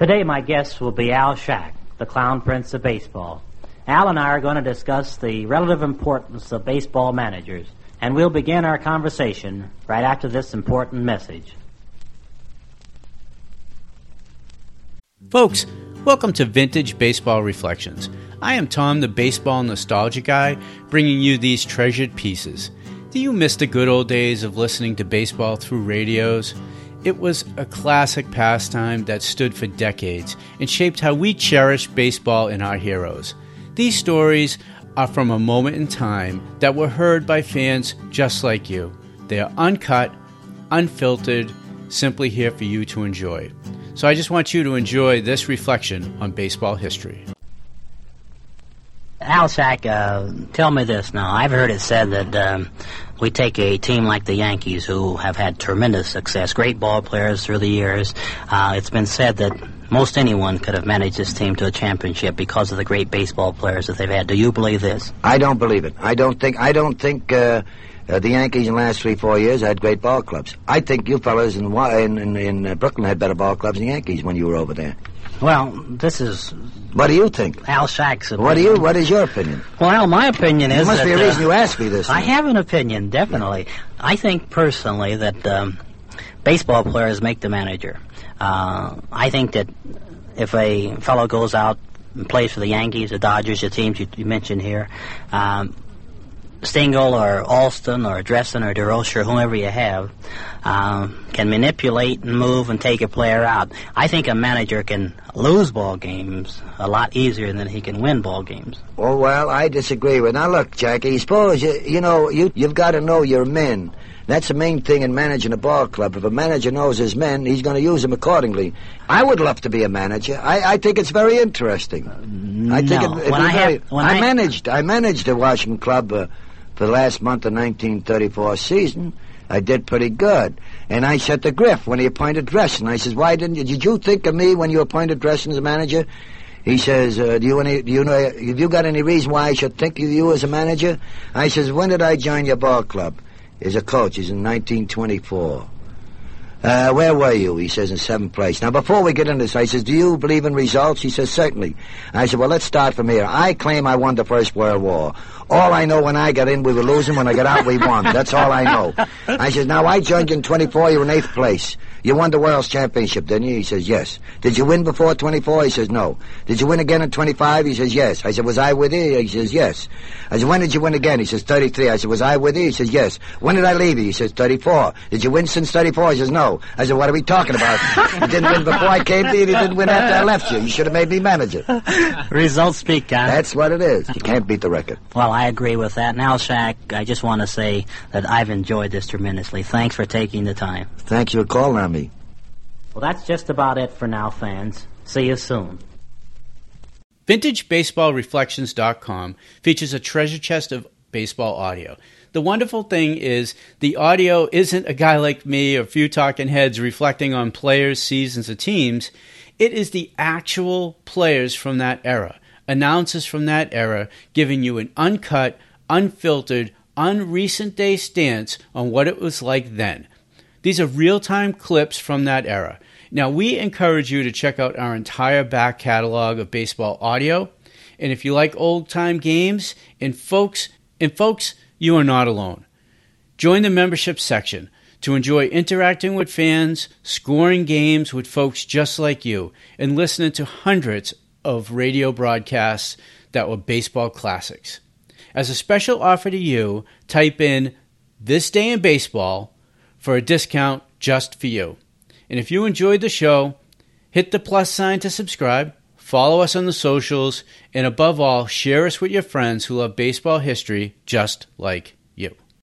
Today, my guest will be Al Schacht, the clown prince of baseball. Al and I are going to discuss the relative importance of baseball managers, and we'll begin our conversation right after this important message. Folks, welcome to Vintage Baseball Reflections. I am Tom, the baseball nostalgia guy, bringing you these treasured pieces. Do you miss the good old days of listening to baseball through radios? It was a classic pastime that stood for decades and shaped how we cherish baseball and our heroes. These stories are from a moment in time that were heard by fans just like you. They are uncut, unfiltered, simply here for you to enjoy. So I just want you to enjoy this reflection on baseball history. Al Schacht, uh, tell me this now. I've heard it said that um, we take a team like the Yankees, who have had tremendous success, great ball players through the years. Uh, it's been said that most anyone could have managed this team to a championship because of the great baseball players that they've had. Do you believe this? I don't believe it. I don't think. I don't think. Uh, uh, the Yankees in the last three, four years had great ball clubs. I think you fellas in in, in, in uh, Brooklyn had better ball clubs than the Yankees when you were over there. Well, this is. What do you think? Al opinion. What do you? What is your opinion? Well, Al, my opinion is. There must that, be a uh, reason you asked me this. I thing. have an opinion, definitely. I think personally that um, baseball players make the manager. Uh, I think that if a fellow goes out and plays for the Yankees, the Dodgers, the teams you, you mentioned here, um, Stengel or Alston or Dressen or Durocher or whomever you have um, can manipulate and move and take a player out. I think a manager can lose ball games a lot easier than he can win ball games. Oh well, I disagree with. Now look, Jackie. Suppose you you know you you've got to know your men. That's the main thing in managing a ball club. If a manager knows his men, he's going to use them accordingly. I would love to be a manager. I, I think it's very interesting. I think no. it, it'd When I very, have- when I, I- managed I managed the Washington club uh, for the last month of 1934 season. I did pretty good. And I said to Griff when he appointed Dressen, I says, "Why didn't you? Did you think of me when you appointed Dressen as manager?" He says, uh, "Do you any? Do you know? Have you got any reason why I should think of you as a manager?" I says, "When did I join your ball club?" As a coach, is in 1924. Uh, where were you? He says, in seventh place. Now, before we get into this, I says, do you believe in results? He says, certainly. I said, well, let's start from here. I claim I won the First World War. All I know when I got in, we were losing. When I got out, we won. That's all I know. I says, now, I joined you in 24. You were in eighth place. You won the World's Championship, didn't you? He says, yes. Did you win before 24? He says, no. Did you win again in 25? He says, yes. I said, was I with you? He says, yes. I said, when did you win again? He says, 33. I said, was I with you? He says, yes. When did I leave you? He says, 34. Did you win since 34? He says, no. I said, what are we talking about? you didn't win before I came to you, you didn't win after I left you. You should have made me manager. Results speak, guys. That's what it is. You can't beat the record. Well, I agree with that. Now, Schacht, I just want to say that I've enjoyed this tremendously. Thanks for taking the time. Thank you for calling on me. Well, that's just about it for now, fans. See you soon. VintageBaseballReflections.com features a treasure chest of baseball audio. The wonderful thing is the audio isn't a guy like me or a few talking heads reflecting on players, seasons, or teams. It is the actual players from that era, announcers from that era, giving you an uncut, unfiltered, unrecent day stance on what it was like then. These are real time clips from that era. Now, we encourage you to check out our entire back catalog of baseball audio. And if you like old time games, and folks, and folks, you are not alone. Join the membership section to enjoy interacting with fans, scoring games with folks just like you, and listening to hundreds of radio broadcasts that were baseball classics. As a special offer to you, type in This Day in Baseball for a discount just for you. And if you enjoyed the show, hit the plus sign to subscribe, follow us on the socials, and above all, share us with your friends who love baseball history just like you.